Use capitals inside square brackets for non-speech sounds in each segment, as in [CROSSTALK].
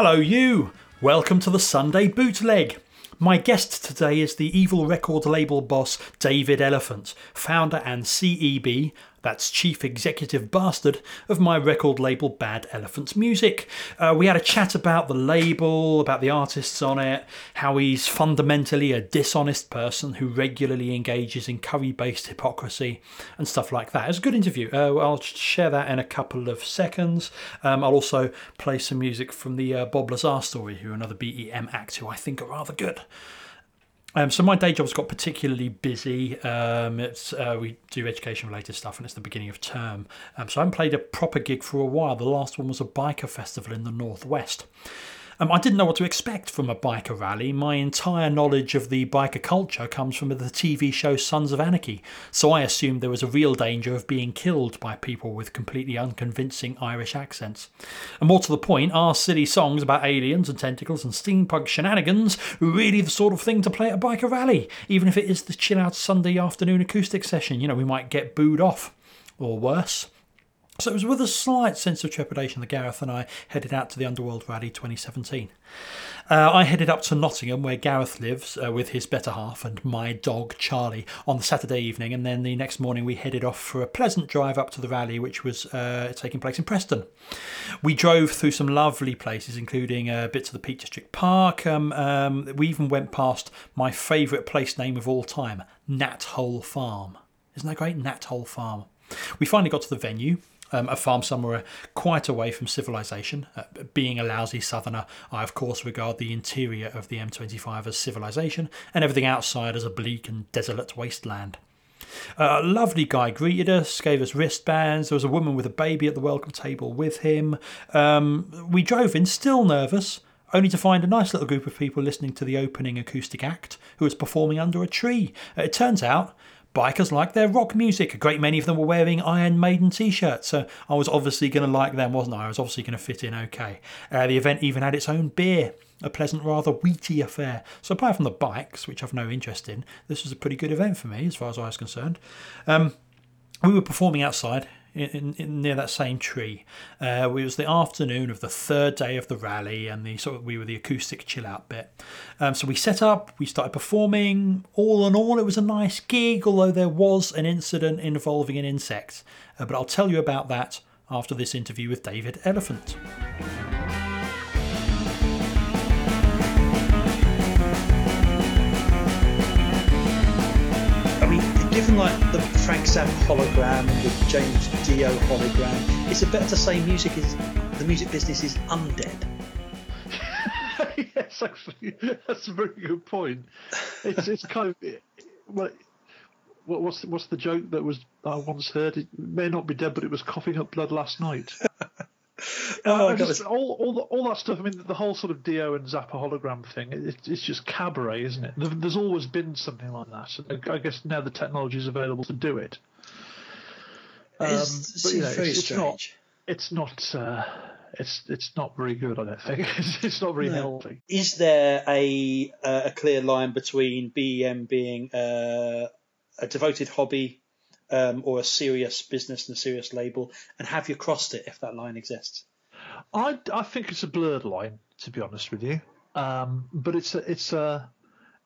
Hello, you! Welcome to the Sunday Bootleg. My guest today is the evil record label boss David Elephant, founder and CEB, that's Chief Executive Bastard of my record label Bad Elephants Music. Uh, we had a chat about the label, about the artists on it, how he's fundamentally a dishonest person who regularly engages in curry based hypocrisy and stuff like that. It's a good interview. Uh, I'll share that in a couple of seconds. Um, I'll also play some music from the uh, Bob Lazar story, who another BEM act who I think are rather good. Um, so my day job's got particularly busy. Um, it's uh, we do education related stuff, and it's the beginning of term. Um, so I haven't played a proper gig for a while. The last one was a biker festival in the northwest. Um, I didn't know what to expect from a biker rally. My entire knowledge of the biker culture comes from the TV show Sons of Anarchy, so I assumed there was a real danger of being killed by people with completely unconvincing Irish accents. And more to the point, are silly songs about aliens and tentacles and steampunk shenanigans really the sort of thing to play at a biker rally? Even if it is the chill out Sunday afternoon acoustic session, you know, we might get booed off. Or worse. So it was with a slight sense of trepidation that Gareth and I headed out to the Underworld Rally 2017. Uh, I headed up to Nottingham, where Gareth lives, uh, with his better half and my dog Charlie, on the Saturday evening, and then the next morning we headed off for a pleasant drive up to the rally, which was uh, taking place in Preston. We drove through some lovely places, including uh, bits of the Peak District Park. Um, um, we even went past my favourite place name of all time, Gnat Hole Farm. Isn't that great? Gnat Hole Farm. We finally got to the venue, um, a farm somewhere quite away from civilization. Uh, being a lousy southerner, I of course regard the interior of the M25 as civilization and everything outside as a bleak and desolate wasteland. Uh, a lovely guy greeted us, gave us wristbands. There was a woman with a baby at the welcome table with him. Um, we drove in, still nervous, only to find a nice little group of people listening to the opening acoustic act who was performing under a tree. Uh, it turns out bikers like their rock music. A great many of them were wearing Iron Maiden t shirts, so I was obviously going to like them, wasn't I? I was obviously going to fit in okay. Uh, the event even had its own beer, a pleasant, rather wheaty affair. So, apart from the bikes, which I've no interest in, this was a pretty good event for me as far as I was concerned. Um, we were performing outside in, in, near that same tree. Uh, it was the afternoon of the third day of the rally, and the sort of we were the acoustic chill out bit. Um, so we set up, we started performing. All in all, it was a nice gig, although there was an incident involving an insect. Uh, but I'll tell you about that after this interview with David Elephant. Like the Frank Zappa hologram and the James Dio hologram, it's it better to say music is the music business is undead? [LAUGHS] yes, actually, that's a very good point. It's it's kind of well, what's what's the joke that was I once heard? It may not be dead, but it was coughing up blood last night. [LAUGHS] [LAUGHS] oh, just, all, all, the, all, that stuff. I mean, the whole sort of Dio and Zappa hologram thing. It, it's just cabaret, isn't it? There's always been something like that. I guess now the technology is available to do it. Um, it's, but, you know, very it's, strange. It's not. It's not. Uh, it's it's not very good. I don't think [LAUGHS] it's, it's not very no. healthy. Is there a uh, a clear line between BEM being uh, a devoted hobby um, or a serious business and a serious label, and have you crossed it if that line exists? I, I think it's a blurred line, to be honest with you. Um, but it's a, it's a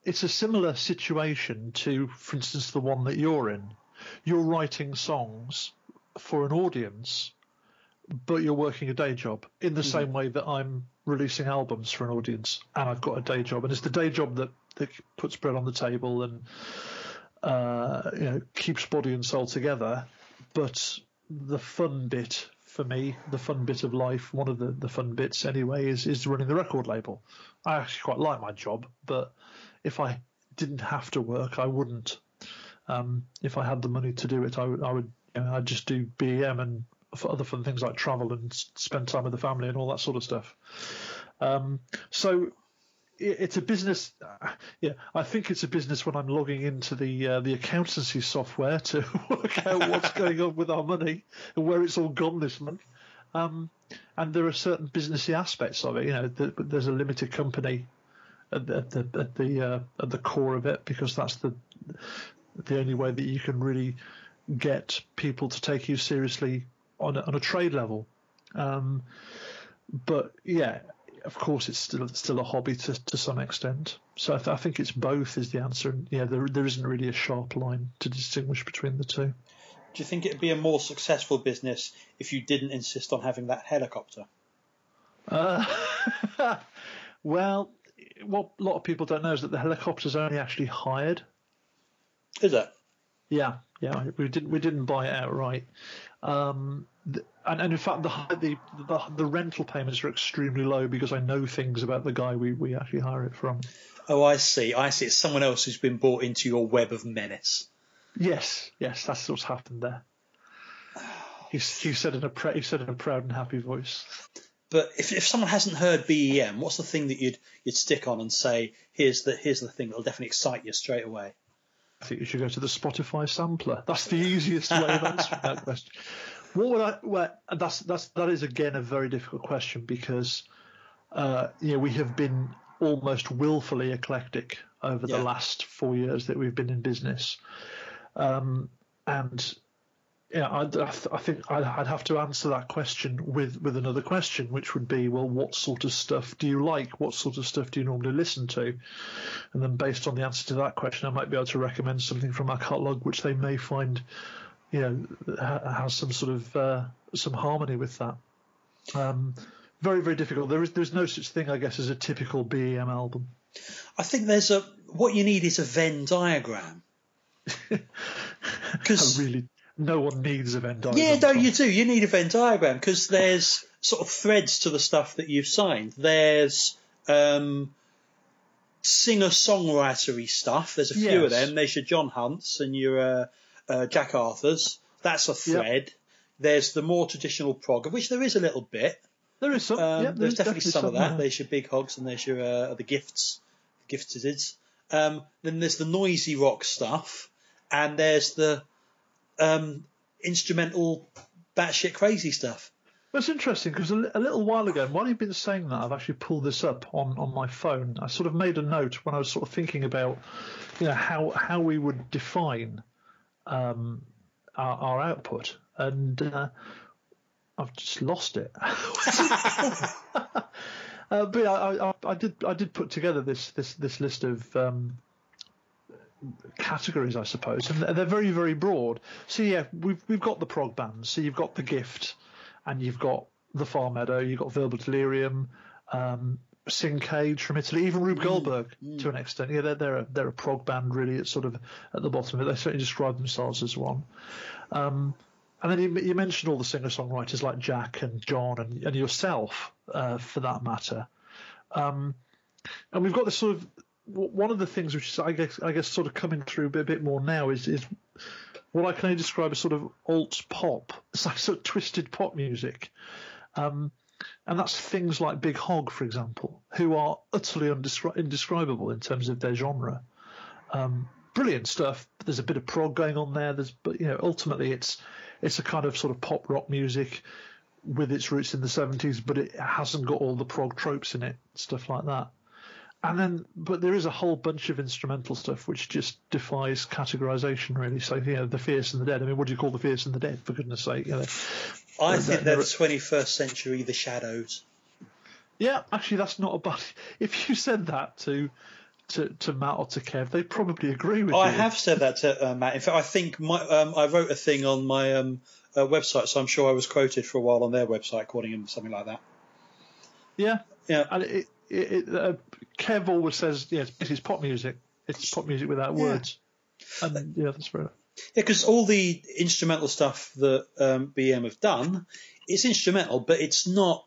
it's a similar situation to, for instance, the one that you're in. You're writing songs for an audience, but you're working a day job in the mm-hmm. same way that I'm releasing albums for an audience and I've got a day job. And it's the day job that, that puts bread on the table and uh, you know, keeps body and soul together. But the fun bit for me, the fun bit of life, one of the, the fun bits anyway, is is running the record label. I actually quite like my job, but if I didn't have to work, I wouldn't. Um, if I had the money to do it, I would. I would. You know, I'd just do BEM and other fun things like travel and spend time with the family and all that sort of stuff. Um, so it's a business. Uh, yeah, I think it's a business when I'm logging into the uh, the accountancy software to [LAUGHS] work out what's [LAUGHS] going on with our money and where it's all gone this month. Um, and there are certain businessy aspects of it. You know, the, there's a limited company at the at the at the, uh, at the core of it because that's the the only way that you can really get people to take you seriously on a, on a trade level. Um, but yeah, of course, it's still still a hobby to, to some extent. So I, th- I think it's both is the answer. And yeah, there there isn't really a sharp line to distinguish between the two. Do you think it'd be a more successful business if you didn't insist on having that helicopter? Uh, [LAUGHS] well, what a lot of people don't know is that the helicopter's only actually hired. Is it? Yeah, yeah. We didn't we didn't buy it outright. Um, and, and in fact, the, the, the the rental payments are extremely low because I know things about the guy we, we actually hire it from. Oh, I see. I see. It's someone else who's been brought into your web of menace. Yes, yes, that's what's happened there. He, he said in a pr- he said in a proud and happy voice. But if, if someone hasn't heard BEM, what's the thing that you'd you'd stick on and say, here's the here's the thing that'll definitely excite you straight away? I think you should go to the Spotify sampler. That's the easiest way of answering that question. What would I? Well, that's that's that is again a very difficult question because uh, you know we have been almost willfully eclectic over Yeah. the last four years that we've been in business, um, and yeah, I, I think I'd, I'd have to answer that question with with another question, which would be, well, what sort of stuff do you like? What sort of stuff do you normally listen to? And then based on the answer to that question, I might be able to recommend something from our catalog, which they may find, you know, has some sort of uh, some harmony with that. Um, very very difficult. There is there's no such thing, I guess, as a typical BEM album. I think there's a what you need is a Venn diagram. [LAUGHS] Because really, no one needs a Venn diagram. yeah, no, you do. You need a Venn diagram because there's sort of threads to the stuff that you've signed. There's um, singer songwritery stuff. There's a few Yes. of them. There's your John Hunts and your uh, uh, Jack Arthurs. That's a thread. There's the more traditional prog, of which there is a little bit. There is some. Um, yeah, there's definitely, some of that. there. There's your big hogs and there's your uh, the gifts, gifteds. Um, then there's the noisy rock stuff, and there's the um, instrumental, batshit crazy stuff. That's interesting because a, a little while ago, while you've been saying that, I've actually pulled this up on, on my phone. I sort of made a note when I was sort of thinking about, you know, how how we would define um, our, our output, and uh, I've just lost it. [LAUGHS] uh, but I, I, I did I did put together this this this list of um, categories, I suppose, and they're very very broad. So yeah, we've we've got the prog bands. So you've got the Gift, and you've got the Far Meadow. You've got Verbal Delirium, um, Syncage from Italy, even Rube Goldberg to an extent. Yeah, they're they're a, they're a prog band really. It's sort of at the bottom of it. They certainly describe themselves as one. Um, and then you, you mentioned all the singer songwriters like Jack and John and, and yourself, uh, for that matter. Um, and we've got this sort of one of the things which is I guess I guess sort of coming through a bit, a bit more now is is what I can only describe as sort of alt pop. [LAUGHS] It's like sort of twisted pop music. Um, and that's things like Big Hog, for example, who are utterly undescri- indescribable in terms of their genre. Um, brilliant stuff. There's a bit of prog going on there. There's, but you know, ultimately it's it's a kind of sort of pop rock music with its roots in the 70s, but it hasn't got all the prog tropes in it, stuff like that. And then, but there is a whole bunch of instrumental stuff which just defies categorization, really. So, you know, the Fierce and the Dead. I mean, what do you call the Fierce and the Dead, for goodness sake? You know, I Well, think they're the 21st century, the Shadows. yeah, actually, that's not a bad. [LAUGHS] If you said that to to, to Matt or to Kev, they probably agree with I you. I have said that to uh, Matt. In fact, I think my, um, I wrote a thing on my um, uh, website, so I'm sure I was quoted for a while on their website, calling him something like that. Yeah, Yeah. and it, it, it, uh, Kev always says, yeah, it's, it's pop music. It's pop music without Yeah. words. And yeah, that's fair. enough. Yeah, because all the instrumental stuff that um, BEM have done, it's instrumental, but it's not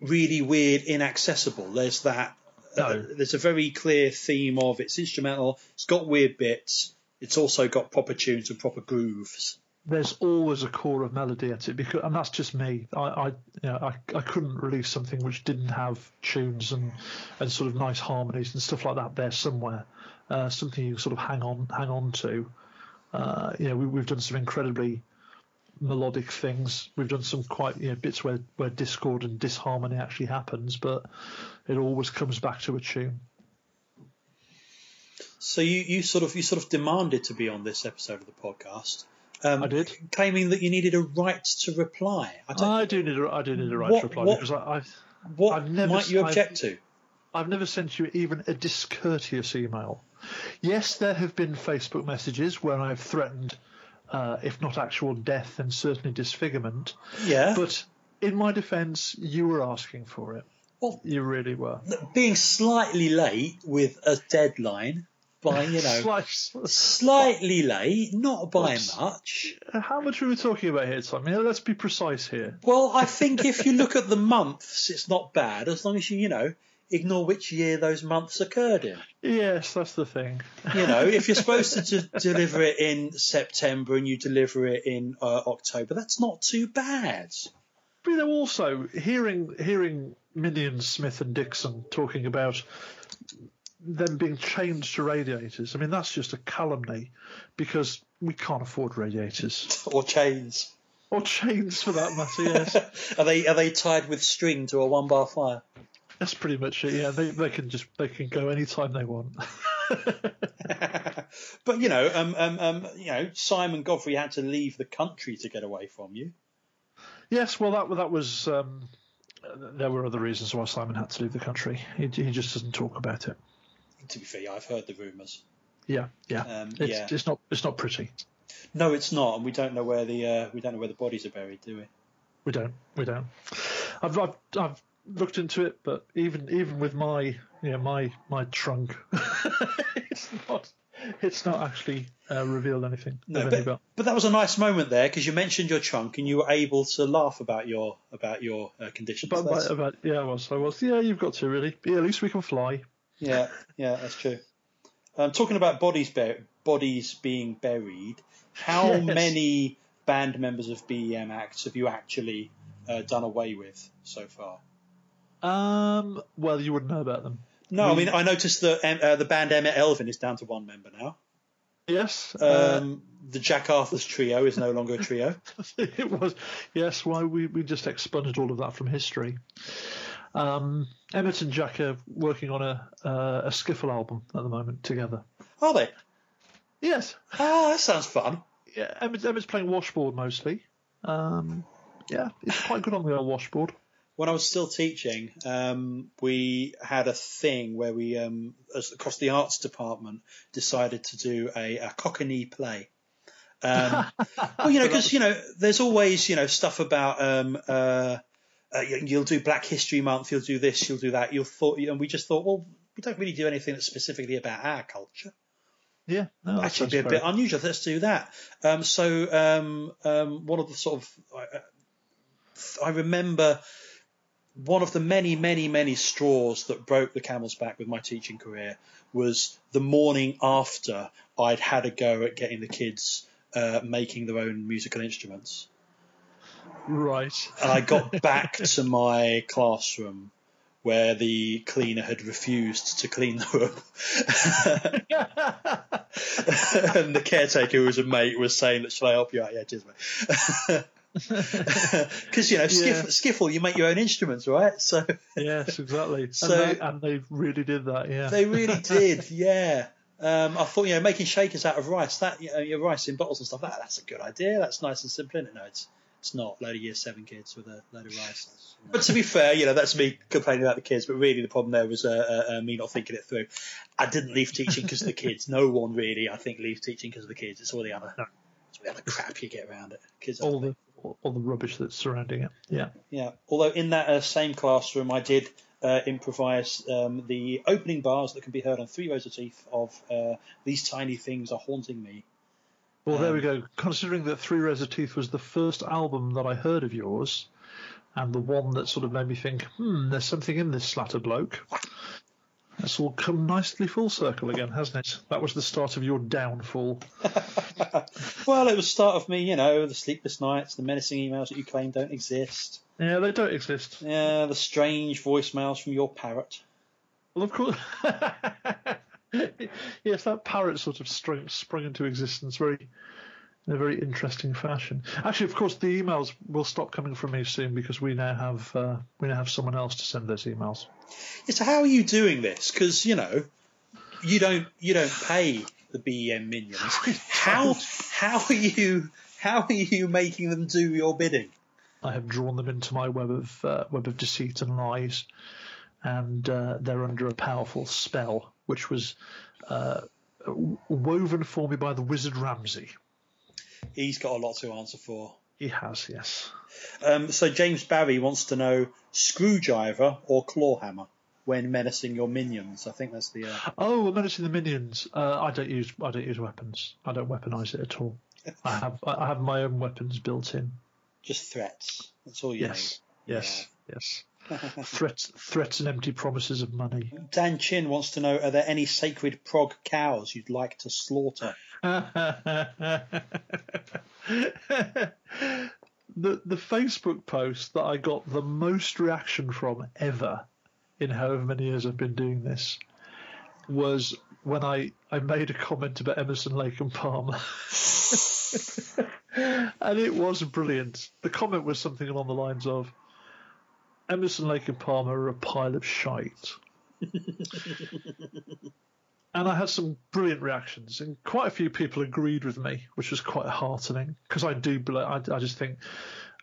really weird, inaccessible. There's that. Uh, No. there's a very clear theme of it's instrumental. It's got weird bits. It's also got proper tunes and proper grooves. There's always a core of melody at it, because, and that's just me. I, I, you know, I, I couldn't release something which didn't have tunes and, and sort of nice harmonies and stuff like that there somewhere. Uh, something you sort of hang on, hang on to. Uh, you know, we, we've done some incredibly melodic things. We've done some quite you know bits where where discord and disharmony actually happens, but it always comes back to a tune. So you, you sort of you sort of demanded to be on this episode of the podcast. Um, I did. claiming that you needed a right to reply. I don't. I do need a, I do need a right What- to reply what- because I, I What I've never might you object to? I've never sent you even a discourteous email. Yes, there have been Facebook messages where I've threatened, uh, if not actual death, then certainly disfigurement. Yeah. But in my defence, you were asking for it. Well- you really were. being slightly late with a deadline by you [LAUGHS] know slightly late, not by much. How much are we talking about here, Tom? Yeah, let's be precise here. Well, I think if you look at the months, it's not bad as long as you you know ignore which year those months occurred in. Yes, that's the thing. You know, if you're supposed to [LAUGHS] d- deliver it in September and you deliver it in uh, October, that's not too bad. But you know, also hearing hearing Minion, Smith, and Dixon talking about them being chained to radiators. I mean, that's just a calumny because we can't afford radiators [LAUGHS] Or chains. or chains for that matter. Yes, [LAUGHS] Are they are they tied with string to a one bar fire? that's pretty much it. Yeah, they they can just they can go anytime they want. [LAUGHS] but you know, um, um, um, you know, Simon Godfrey had to leave the country to get away from you. yes, well that that was. Um, there were other reasons why Simon had to leave the country. He, he just doesn't talk about it. To be fair, I've heard the rumours. Yeah, yeah. Um, it's, yeah. it's not it's not pretty. No, it's not, and we don't know where the uh, we don't know where the bodies are buried, do we? We don't. We don't. I've, I've I've looked into it, but even even with my yeah my my trunk, [LAUGHS] it's not it's not actually uh, revealed anything. No, of any but, but that was a nice moment there because you mentioned your trunk and you were able to laugh about your about your uh, conditions. But, but, but yeah, I was I was yeah. You've got to really. Yeah, at least we can fly. Yeah, yeah, that's true. Um, talking about bodies bur- bodies being buried, how [LAUGHS] Yes. many band members of BEM acts have you actually uh, done away with so far? Um. Well, you wouldn't know about them. No, I mean I noticed that uh, the band Emmett Elvin is down to one member now. Yes. uh, Um, the Jack Arthur's trio is no longer a trio. [LAUGHS] it was yes. Why we we just expunged all of that from history. Um, Emmett and Jack are working on a uh, a skiffle album at the moment together. Are they? Yes. Oh, that sounds fun. Yeah, Emmett's, Emmett's playing washboard mostly. Um, yeah, he's quite good on the old washboard. when I was still teaching, um, we had a thing where we, um, across the arts department, decided to do a, a cockney play. Um, [LAUGHS] well, you know, because you know, there's always you know stuff about um, uh, uh, you- you'll do Black History Month, you'll do this, you'll do that. You'll thought, and we just thought, well, we don't really do anything that's specifically about our culture. Yeah, no, that Actually, be a bit unusual. Let's do that. Um, so, um, um, one of the sort of, I, I remember one of the many, many, many straws that broke the camel's back with my teaching career was the morning after I'd had a go at getting the kids uh, making their own musical instruments. Right. And I got [LAUGHS] back to my classroom where the cleaner had refused to clean the room. [LAUGHS] and the caretaker, who was a mate, was saying that, shall I help you out? Yeah, cheers, mate. [LAUGHS] Because, you know, skiff, Yeah. skiffle, you make your own instruments, right? So yes, exactly. So- and, they, and they really did that. Yeah. they really did, yeah. Um, I thought, you know, making shakers out of rice, that, you know, your rice in bottles and stuff, that, that's a good idea. That's nice and simple, isn't it? No, it's, it's not. load of year seven kids with a load of rice. But to be fair, you know, that's me complaining about the kids, but really the problem there was uh, uh, uh, me not thinking it through. I didn't leave teaching because of the kids. No one really, I think, leaves teaching because of the kids. It's all the other, No. it's all the other crap you get around it. Kids all the all, all the rubbish that's surrounding it. Yeah. Yeah. Although in that uh, same classroom, I did uh, improvise um, the opening bars that can be heard on Three Rows of Teeth of uh, These Tiny Things Are Haunting Me. Well, there Um, we go. Considering that Three Rows of Teeth was the first album that I heard of yours, and the one that sort of made me think, hmm, there's something in this slatter bloke. That's all come nicely full circle again, hasn't it? That was the start of your downfall. [LAUGHS] Well, it was the start of me, you know, the sleepless nights, the menacing emails that you claim don't exist, Yeah, they don't exist. yeah, the strange voicemails from your parrot. Well, of course. [LAUGHS] [LAUGHS] yes, that parrot sort of sprung, sprung into existence very, in a very interesting fashion. Actually, of course, the emails will stop coming from me soon because we now have uh, we now have someone else to send those emails. Yeah, so how are you doing this? Because you know, you don't you don't pay the BEM minions. [LAUGHS] How how are you how are you making them do your bidding? I have drawn them into my web of uh, web of deceit and lies, and uh, they're under a powerful spell, which was uh, woven for me by the wizard Ramsey. He's got a lot to answer for. He has, yes. Um, so James Barry wants to know screwdriver or clawhammer when menacing your minions. I think that's the. Uh... Oh, menacing the minions. Uh, I don't use I don't use weapons. I don't weaponize it at all. I have I have my own weapons built in. Just threats. That's all you yes. need. Yes. Yeah. Yes. [LAUGHS] threats, threats, and empty promises of money. Dan Chin wants to know: Are there any sacred prog cows you'd like to slaughter? [LAUGHS] the the Facebook post that I got the most reaction from ever in however many years I've been doing this was when I, I made a comment about Emerson Lake and Palmer. [LAUGHS] and it was brilliant. The comment was something along the lines of Emerson Lake and Palmer are a pile of shite. [LAUGHS] and I had some brilliant reactions, and quite a few people agreed with me, which was quite heartening because I do. I, I just think,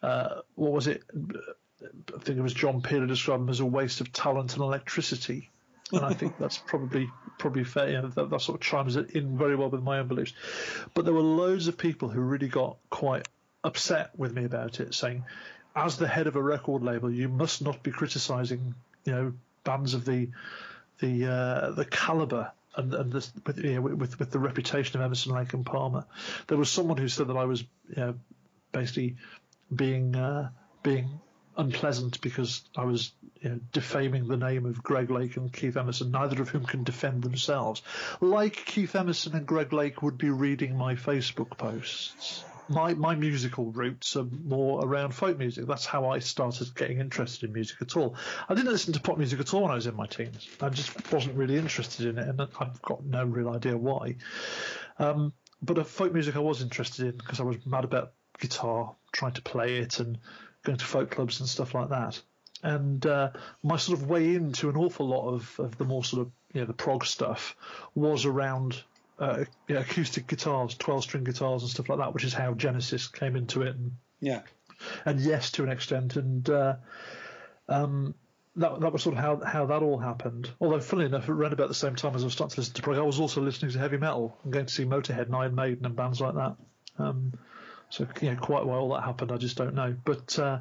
uh, what was it? I think it was John Peel who described them as a waste of talent and electricity, and I think that's probably probably fair. You know, that, that sort of chimes in very well with my own beliefs. But there were loads of people who really got quite upset with me about it, saying, as the head of a record label, you must not be criticising, you know, bands of the the uh, the caliber and, and with, you know, with with the reputation of Emerson, Lake and Palmer. There was someone who said that I was, you know, basically being uh, being unpleasant because I was you know, defaming the name of Greg Lake and Keith Emerson, neither of whom can defend themselves. Like Keith Emerson and Greg Lake would be reading my Facebook posts. My, my musical roots are more around folk music. That's how I started getting interested in music at all. I didn't listen to pop music at all when I was in my teens. I just wasn't really interested in it, and I've got no real idea why. Um, but folk music I was interested in because I was mad about guitar, trying to play it, and going to folk clubs and stuff like that. And uh, my sort of way into an awful lot of, of the more sort of you know the prog stuff was around uh, know, acoustic guitars, twelve string guitars and stuff like that, which is how Genesis came into it. And, yeah, and yes, to an extent, and uh, um, that that was sort of how how that all happened. Although, funnily enough, around about the same time as I was starting to listen to prog, I was also listening to heavy metal and going to see Motorhead and Iron Maiden and bands like that. Um, so you know, quite why all that happened, I just don't know. But uh,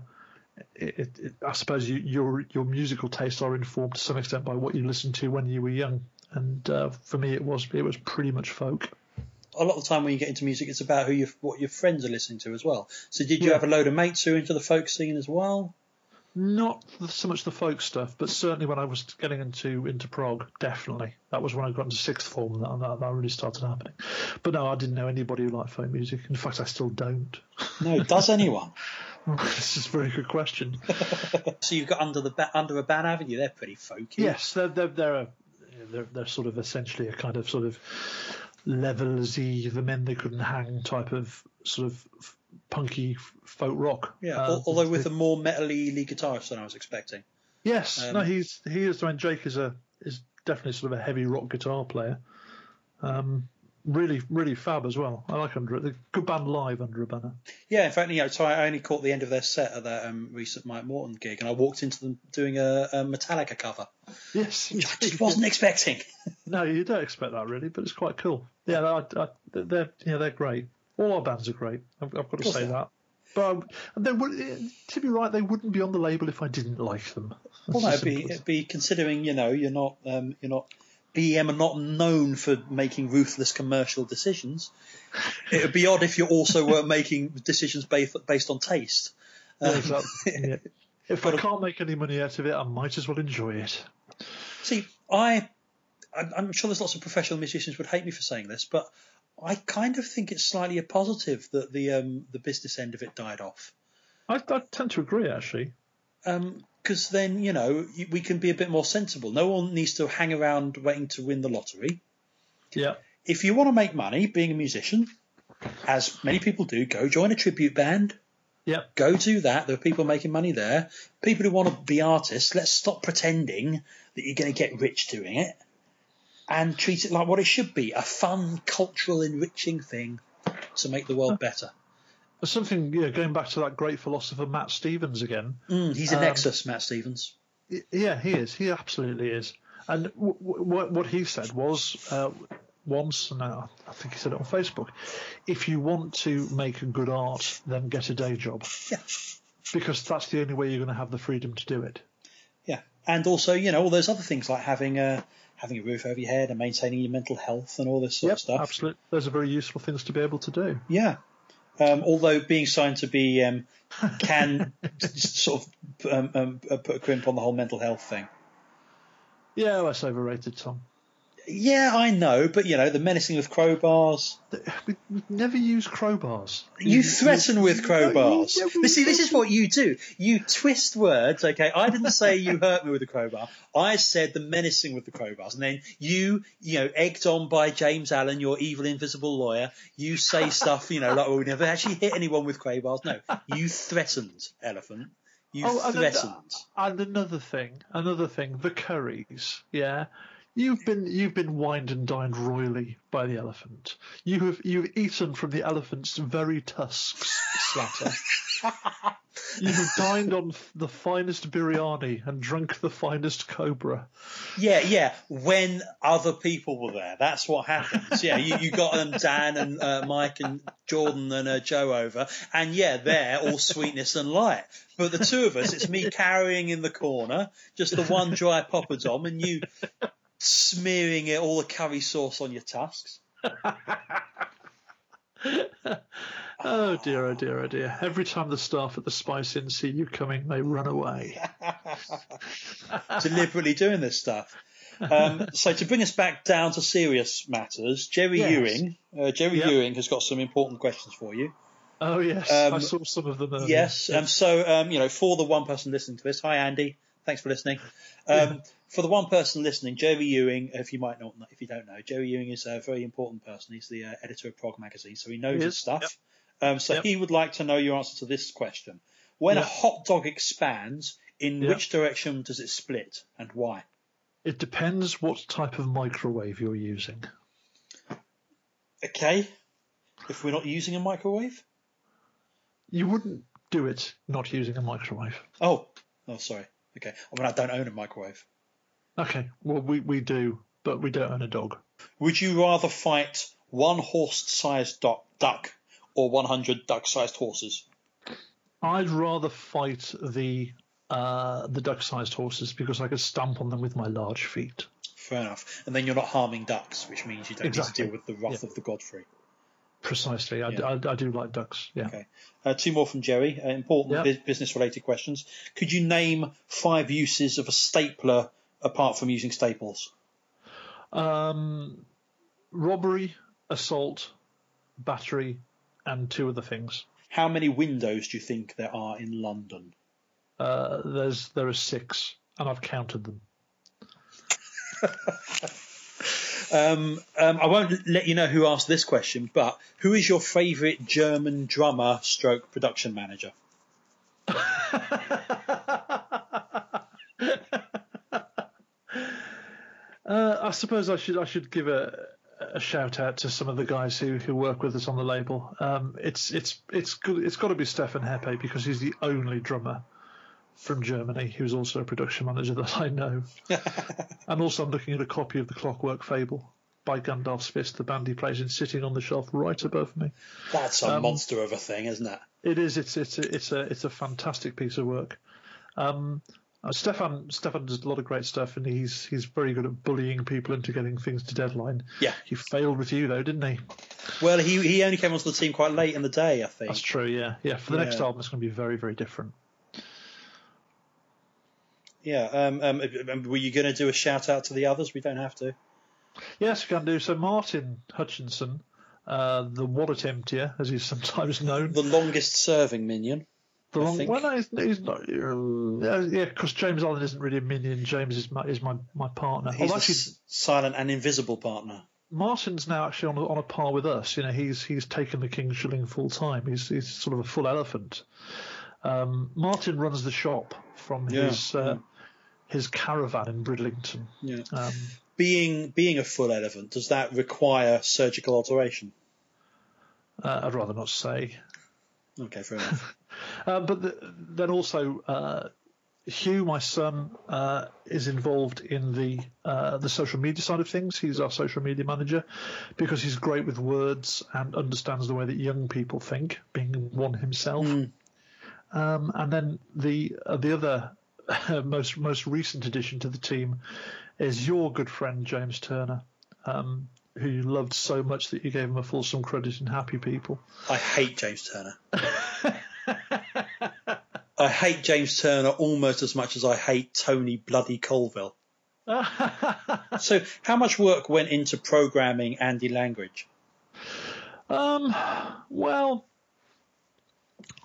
it, it, I suppose you, your your musical tastes are informed to some extent by what you listened to when you were young. And uh, for me, it was it was pretty much folk. A lot of the time when you get into music, it's about who you what your friends are listening to as well. So did you yeah. have a load of mates who are into the folk scene as well? Not so much the folk stuff, but certainly when I was getting into into prog, definitely that was when I got into sixth form that, that, that really started happening. But no, I didn't know anybody who liked folk music. In fact, I still don't. No, does anyone? [LAUGHS] this is a very good question. [LAUGHS] so you've got under the under a ban, haven't you? They're pretty folky. Yes, they're they're they're, a, they're, they're sort of essentially a kind of sort of Levellers, the men they couldn't hang type of sort of punky folk rock. Yeah, um, although with a more metally lead guitarist than I was expecting. Yes, um, no, he's he is. I mean, Jake is a is definitely sort of a heavy rock guitar player. Um, really, really fab as well. I like Under a good band live Under a Banner. Yeah, in fact, you know, so I only caught the end of their set at that um, recent Mike Morton gig, and I walked into them doing a, a Metallica cover. Yes, [LAUGHS] which I just wasn't expecting. [LAUGHS] no, you don't expect that really, but it's quite cool. Yeah, I, I, they're yeah, they're great. All our bands are great. I've, I've got to say that. But they would, to be right, they wouldn't be on the label if I didn't like them. That's well, no, it'd be, it'd be considering you know you're not um, you're not BEM are not known for making ruthless commercial decisions. It would be odd if you also weren't [LAUGHS] making decisions based based on taste. Yeah, exactly. [LAUGHS] yeah. If I can't make any money out of it, I might as well enjoy it. See, I I'm sure there's lots of professional musicians would hate me for saying this, but I kind of think it's slightly a positive that the um, the business end of it died off. I, I tend to agree, actually. Because um, then you know we can be a bit more sensible. No one needs to hang around waiting to win the lottery. Yeah. If you want to make money being a musician, as many people do, go join a tribute band. Yeah. Go do that. There are people making money there. People who want to be artists, let's stop pretending that you're going to get rich doing it and treat it like what it should be a fun, cultural, enriching thing to make the world better. Something you know, going back to that great philosopher Matt Stevens again. Mm, he's a Um, Nexus, Matt Stevens. Yeah, he is. He absolutely is. And w- w- what what he said was uh, once, and I think he said it on Facebook: if you want to make a good art, then get a day job, Yeah. because that's the only way you're going to have the freedom to do it. Yeah, and also you know all those other things like having a having a roof over your head and maintaining your mental health and all this sort of stuff. absolutely. Those are very useful things to be able to do. Yeah. Um, although being signed to be um, [LAUGHS] can sort of um, um, uh, put a crimp on the whole mental health thing. Yeah, that's overrated, Tom. Yeah, I know, but you know the menacing with crowbars. We, we never use crowbars. You threaten with crowbars. We- But see, this is what you do. You twist words. Okay, I didn't say you [LAUGHS] hurt me with a crowbar. I said the menacing with the crowbars, and then you, you know, egged on by James Allen, your evil invisible lawyer. You say stuff, you know, like well, we never actually hit anyone with crowbars. No, you threatened, elephant. You Oh, and, threatened. and another thing, another thing, the curries. Yeah, you've been you've been wined and dined royally by the elephant. You have you've eaten from the elephant's very tusks, Slatter. [LAUGHS] you have dined on the finest biryani and drunk the finest cobra. Yeah, yeah. When other people were there, that's what happens. Yeah, you, you got um, Dan and uh, Mike and Jordan and uh, Joe over, and yeah, they're all sweetness and light. But the two of us, it's me carrying in the corner, just the one dry popper, poppadom, and you smearing it all the curry sauce on your tusks. [LAUGHS] Oh dear, oh dear, oh dear. Every time the staff at the Spice Inn see you coming, they run away. [LAUGHS] Deliberately doing this stuff. Um, [LAUGHS] so to bring us back down to serious matters, Jerry Yes. Ewing, uh, Jerry Yep. Ewing has got some important questions for you. Oh yes, Um, I saw some of them earlier. Yes. Um, so, um, you know, for the one person listening to this, hi Andy, thanks for listening. Um, For the one person listening, Jerry Ewing, if you might not, if you don't know, Jerry Ewing is a very important person. He's the uh, editor of Prog magazine, so he knows He his is, stuff. Um, so Yep. he would like to know your answer to this question: When a hot dog expands, in Yep. which direction does it split, and why? It depends what type of microwave you're using. Okay. If we're not using a microwave. You wouldn't do it not using a microwave. Oh, oh, sorry. Okay. I mean, I don't own a microwave. Okay, well we, we do, but we don't own a dog. Would you rather fight one horse-sized duck, duck or 100 duck-sized horses? I'd rather fight the uh, the duck-sized horses because I could stamp on them with my large feet. Fair enough. And then you're not harming ducks, which means you don't Exactly. need to deal with the wrath of the Godfrey. Precisely, I, Yeah. I, I do like ducks. Yeah. Okay. Uh, two more from Jerry. Uh, important Yep. bu- business-related questions. Could you name five uses of a stapler apart from using staples? Um, robbery, assault, battery, and two other things. How many windows do you think there are in London? Uh, there's there are six, and I've counted them. [LAUGHS] Um, um, I won't let you know who asked this question, but who is your favourite German drummer stroke production manager? [LAUGHS] Uh, I suppose I should I should give a, a shout out to some of the guys who, who work with us on the label. Um, it's it's it's good, it's got to be Stefan Hepe because he's the only drummer from Germany who's also a production manager that I know. [LAUGHS] and also I'm looking at a copy of the Clockwork Fable by Gandalf Fist, the band he plays in, sitting on the shelf right above me. That's a monster of a thing, isn't it? It is. It's it's a, it's a it's a fantastic piece of work. Um, uh, Stefan Stefan does a lot of great stuff, and he's he's very good at bullying people into getting things to deadline. Yeah. He failed with you though, didn't he? Well, he he only came onto the team quite late in the day, I think. That's true. Yeah, yeah. For the next album, it's going to be very very different. Yeah. Um, um, um, were you going to do a shout out to the others? We don't have to. Yes, we can do. So Martin Hutchinson, uh, the wallet emptier, as he's [LAUGHS] sometimes known. The longest serving minion. The I long, think. well, no, he's, he's not. Uh, yeah, because James Allen isn't really a minion. James is my is my, my partner. He's Although actually, s- silent and invisible partner. Martin's now actually on a, on a par with us. You know, he's he's taken the King's Shilling full time. He's he's sort of a full elephant. Um, Martin runs the shop from Yeah, his uh, his caravan in Bridlington. Yeah. Um, Being being a full elephant, does that require surgical alteration? uh, I'd rather not say. Okay, fair enough. [LAUGHS] Uh, but the, then also, uh, Hugh, my son, uh, is involved in the uh, the social media side of things. He's our social media manager because he's great with words and understands the way that young people think, being one himself. Um, and then the uh, the other [LAUGHS] most most recent addition to the team is your good friend James Turner, um, who you loved so much that you gave him a fulsome credit in Happy People. I hate James Turner. I hate James Turner almost as much as I hate Tony Bloody Colville. [LAUGHS] so, how much work went into programming Andy Langridge? Um, well,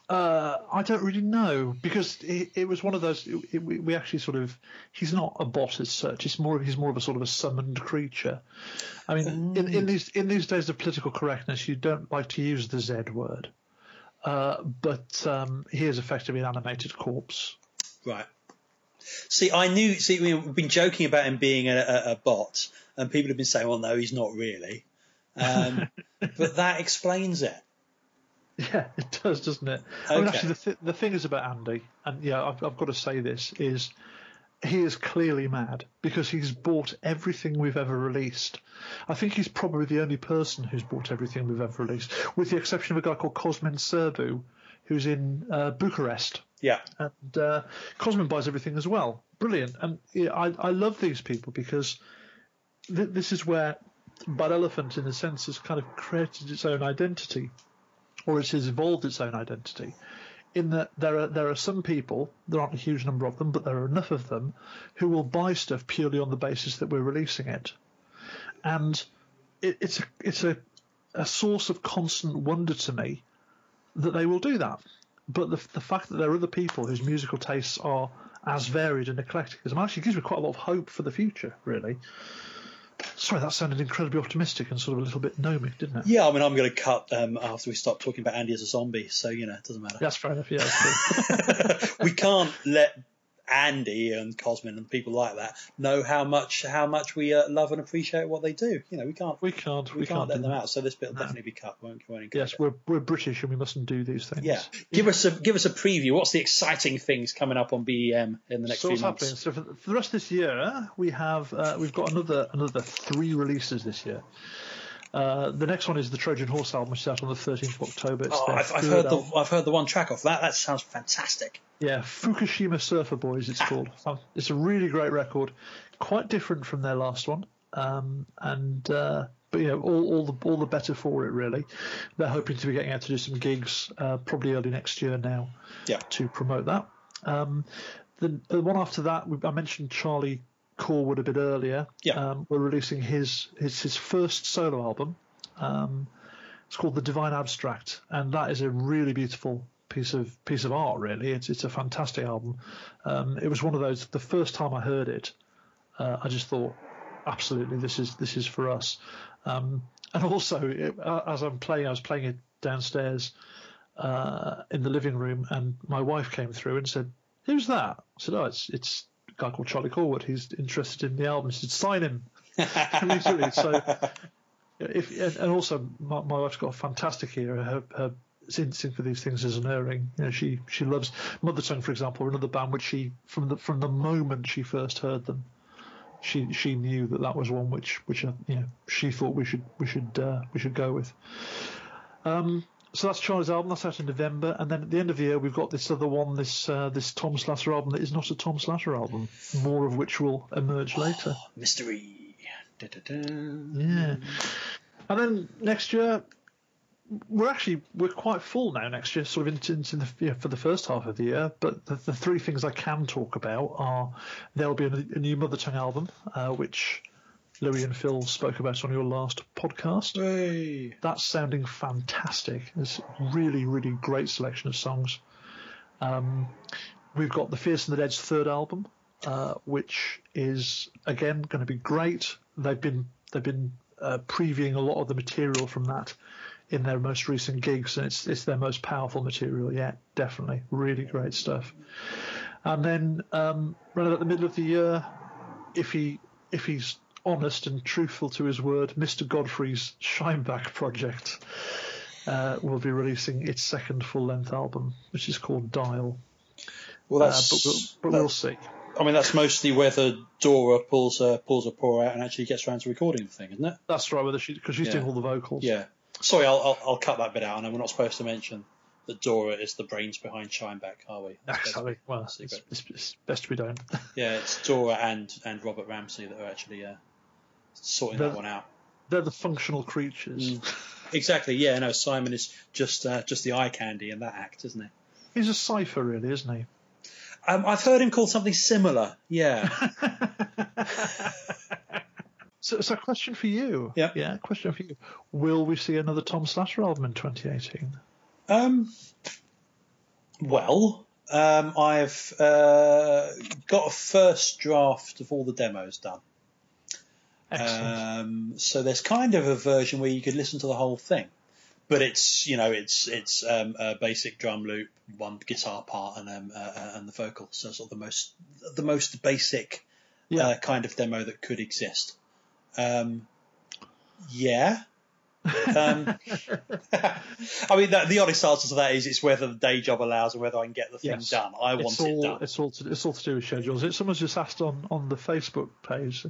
uh, I don't really know because it, it was one of those. It, it, we actually sort of. He's not a bot as such. It's more. He's more of a sort of a summoned creature. I mean, in, in these in these days of political correctness, you don't like to use the Z word, uh, but um, he is effectively an animated corpse. Right. See, I knew. See, we've been joking about him being a, a, a bot, and people have been saying, "Well, no, he's not really." Um, [LAUGHS] but that explains it. [LAUGHS] Yeah, it does, doesn't it? I mean, actually, the, th- the thing is about Andy, and yeah, I've, I've got to say this is he is clearly mad because he's bought everything we've ever released. I think he's probably the only person who's bought everything we've ever released, with the exception of a guy called Cosmin Serbu, who's in uh, Bucharest. Yeah. And uh, Cosmin buys everything as well. Brilliant. And yeah, I, I love these people because th- this is where Bad Elephant, in a sense, has kind of created its own identity, or it has evolved its own identity. In that there are there are some people, there aren't a huge number of them, but there are enough of them who will buy stuff purely on the basis that we're releasing it, and it, it's a it's a, a source of constant wonder to me that they will do that. But the the fact that there are other people whose musical tastes are as varied and eclectic as mine actually gives me quite a lot of hope for the future, really. Sorry, that sounded incredibly optimistic and sort of a little bit gnomic, didn't it? Yeah, I mean, I'm going to cut um, after we stop talking about Andy as a zombie, so you know, it doesn't matter. That's fair enough. Yeah, that's [LAUGHS] true. we can't let Andy and Cosmin and people like that know how much how much we uh, love and appreciate what they do. You know, we can't we can't. we, We, can't, let them out. So this bit will definitely be cut. Won't won't Yes, it. we're we're British and we mustn't do these things. Yeah, give us a give us a preview. What's the exciting things coming up on BEM in the next so few months? happening? So for, the- for the rest of this year, we have uh, we've got another another three releases this year. Uh, the next one is the Trojan Horse album, which is out on the 13th of October. It's Oh, I've, I've heard the. I've heard the one track off that. That sounds fantastic. Yeah, Fukushima Surfer Boys, it's called. Um, It's a really great record, quite different from their last one, um, and uh, but you know all, all the all the better for it really. They're hoping to be getting out to do some gigs uh, probably early next year now Yeah. to promote that. Um, the, the one after that, I mentioned Charlie Cawood a bit earlier. Yeah. Um, we're releasing his his his first solo album. Um, it's called The Divine Abstract, and that is a really beautiful piece of piece of art. Really, it's it's a fantastic album. Um, it was one of those. The first time I heard it, uh, I just thought, absolutely, this is this is for us. Um, and also, it, uh, as I'm playing, I was playing it downstairs uh, in the living room, and my wife came through and said, "Who's that?" I said, "Oh, it's it's guy called Charlie Cawood. who's interested in the album." She said, "Sign him." [LAUGHS] So, if and, also my, my wife's got a fantastic ear. Her, her instinct for these things is unerring. You know, she she loves Mother Tongue, for example, another band which she from the from the moment she first heard them, she she knew that that was one which which uh, you know she thought we should we should uh, we should go with. Um, so that's Charlie's album. That's out in November, and then at the end of the year we've got this other one, this uh, this Tom Slatter album that is not a Tom Slatter album. More of which will emerge later. Mystery. Da-da-da. Yeah. And then next year, we're actually we're quite full now. Next year, sort of into, into the yeah, for the first half of the year. But the, the three things I can talk about are there'll be a, a new Mother Tongue album, uh, which Louis and Phil spoke about on your last podcast. Hey. That's sounding fantastic. It's a really, really great selection of songs. Um, we've got the Fierce and the Dead's third album, uh, which is again going to be great. They've been they've been uh, previewing a lot of the material from that in their most recent gigs, and it's it's their most powerful material yet. Definitely, really great stuff. And then um, around about the middle of the year, if he if he's honest and truthful to his word, Mr. Godfrey's Shineback project. uh, will be releasing its second full length album, which is called Dial. Well, Uh, that's. but we'll, but we'll see. I mean, that's mostly whether Dora pulls her pulls her paw out and actually gets around to recording the thing, isn't it? That's right, whether she because she's Yeah. doing all the vocals. Yeah. Sorry, I'll, I'll I'll cut that bit out. I know we're not supposed to mention that Dora is the brains behind Shineback, are we? That's best- well, it's, it's, it's best we don't. Yeah, it's Dora and and Robert Ramsey that are actually uh, sorting The- that one out. They're the functional creatures. Mm. Exactly. Yeah. No, Simon is just uh, just the eye candy in that act, isn't he? He's a cipher, really, isn't he? Um, I've heard him called something similar. Yeah. [LAUGHS] [LAUGHS] So, so, a question for you. Yeah. Yeah, question for you. Will we see another Tom Slatter album in 2018? Um, well, um, I've uh, got a first draft of all the demos done. Um, so there's kind of a version where you could listen to the whole thing, but it's you know it's it's um, a basic drum loop, one guitar part, and um, uh, uh, and the vocals. So sort of the most the most basic yeah. uh, kind of demo that could exist. Um, yeah. Um, [LAUGHS] [LAUGHS] I mean, the, the honest answer to that is it's whether the day job allows and whether I can get the thing Yes. done. I want it's it all, done. It's all, to, it's all to do with schedules. It, someone's just asked on, on the Facebook page.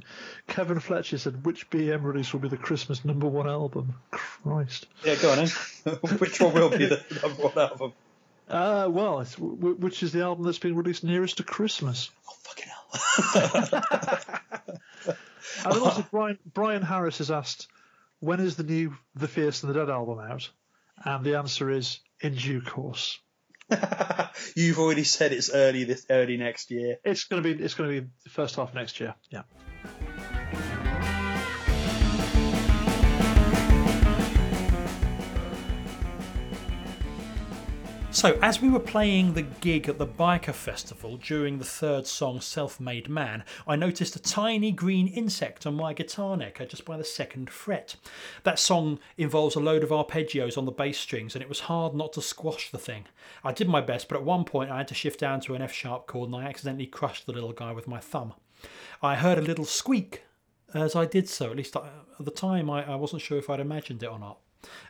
Kevin Fletcher said, which BEM release will be the Christmas number one album? Christ. Yeah, go on then. [LAUGHS] Which one will be the number one album? Uh, well, w- which is the album that's been released nearest to Christmas? Oh, fucking hell. And also, Brian, Brian Harris has asked, when is the new The Fierce and the Dead album out? And the answer is in due course. [LAUGHS] You've already said it's early this early next year. It's going to be it's going to be the first half of next year. Yeah. So, as we were playing the gig at the Biker Festival during the third song Self Made Man, I noticed a tiny green insect on my guitar neck uh, just by the second fret. That song involves a load of arpeggios on the bass strings, and it was hard not to squash the thing. I did my best, but at one point I had to shift down to an F sharp chord and I accidentally crushed the little guy with my thumb. I heard a little squeak as I did so, at least at the time I, I wasn't sure if I'd imagined it or not.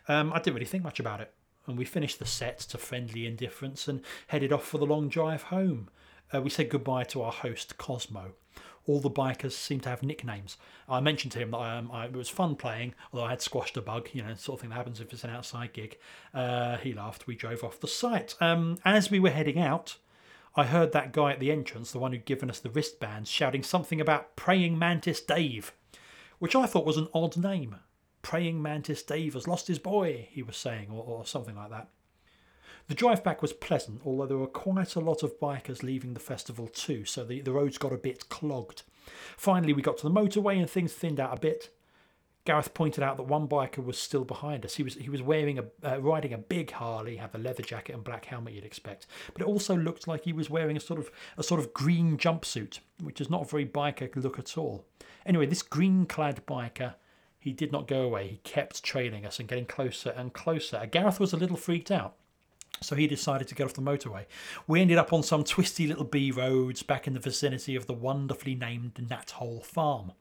Um, I didn't really think much about it and we finished the set to friendly indifference and headed off for the long drive home. Uh, we said goodbye to our host, Cosmo. All the bikers seem to have nicknames. I mentioned to him that um, I, it was fun playing, although I had squashed a bug, you know, sort of thing that happens if it's an outside gig. Uh, he laughed. We drove off the site. Um, as we were heading out, I heard that guy at the entrance, the one who'd given us the wristbands, shouting something about Praying Mantis Dave, which I thought was an odd name. Praying Mantis Dave has lost his boy, he was saying, or, or something like that. The drive back was pleasant, although there were quite a lot of bikers leaving the festival too, so the, the roads got a bit clogged. Finally, we got to the motorway and things thinned out a bit. Gareth pointed out that one biker was still behind us. He was he was wearing a uh, riding a big Harley, had the leather jacket and black helmet you'd expect, but it also looked like he was wearing a sort of a sort of green jumpsuit, which is not a very biker look at all. Anyway, this green-clad biker he did not go away. He kept trailing us and getting closer and closer. Gareth was a little freaked out. So he decided to get off the motorway. We ended up on some twisty little B roads back in the vicinity of the wonderfully named Gnat Hole Farm.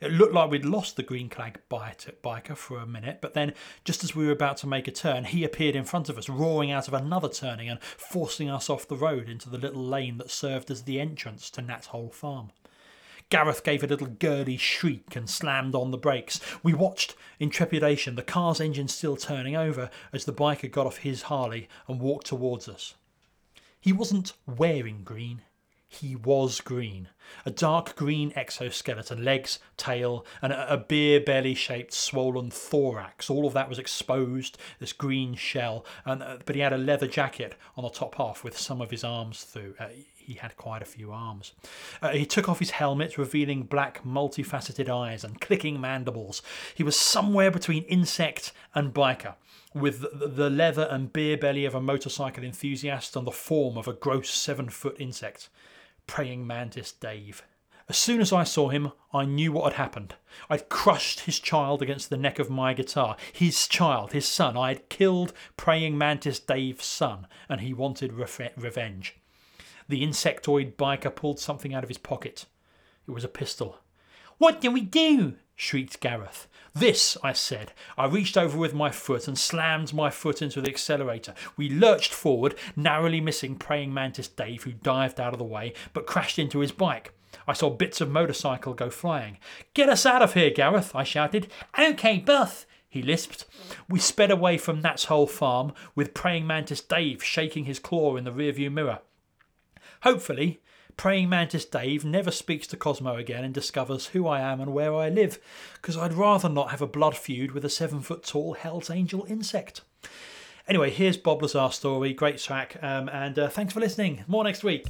It looked like we'd lost the green clad biker for a minute, but then, just as we were about to make a turn, he appeared in front of us, roaring out of another turning and forcing us off the road into the little lane that served as the entrance to Gnat Hole Farm. Gareth gave a little girly shriek and slammed on the brakes. We watched in trepidation, the car's engine still turning over, as the biker got off his Harley and walked towards us. He wasn't wearing green. He was green. A dark green exoskeleton, legs, tail, and a, beer belly shaped swollen thorax. All of that was exposed, this green shell, and, uh, but he had a leather jacket on the top half with some of his arms through. Uh, he had quite a few arms. Uh, he took off his helmet, revealing black, multifaceted eyes and clicking mandibles. He was somewhere between insect and biker, with the, the leather and beer belly of a motorcycle enthusiast and the form of a gross seven foot insect. Praying mantis Dave. As soon as I saw him, I knew what had happened. I'd crushed his child against the neck of my guitar. His child, his son. I had killed Praying Mantis Dave's son, and he wanted re- revenge. The insectoid biker pulled something out of his pocket. It was a pistol. What do we do? shrieked Gareth. This, I said. I reached over with my foot and slammed my foot into the accelerator. We lurched forward, narrowly missing praying mantis Dave, who dived out of the way but crashed into his bike. I saw bits of motorcycle go flying. Get us out of here, Gareth, I shouted. OK, Buff, he lisped. We sped away from Gnat's Hole farm, with praying mantis Dave shaking his claw in the rearview mirror. Hopefully, praying mantis Dave never speaks to Cosmo again and discovers who I am and where I live, because I'd rather not have a blood feud with a seven foot tall Hell's Angel insect. Anyway, here's Bob Lazar's story. Great track, um, and uh, thanks for listening. More next week.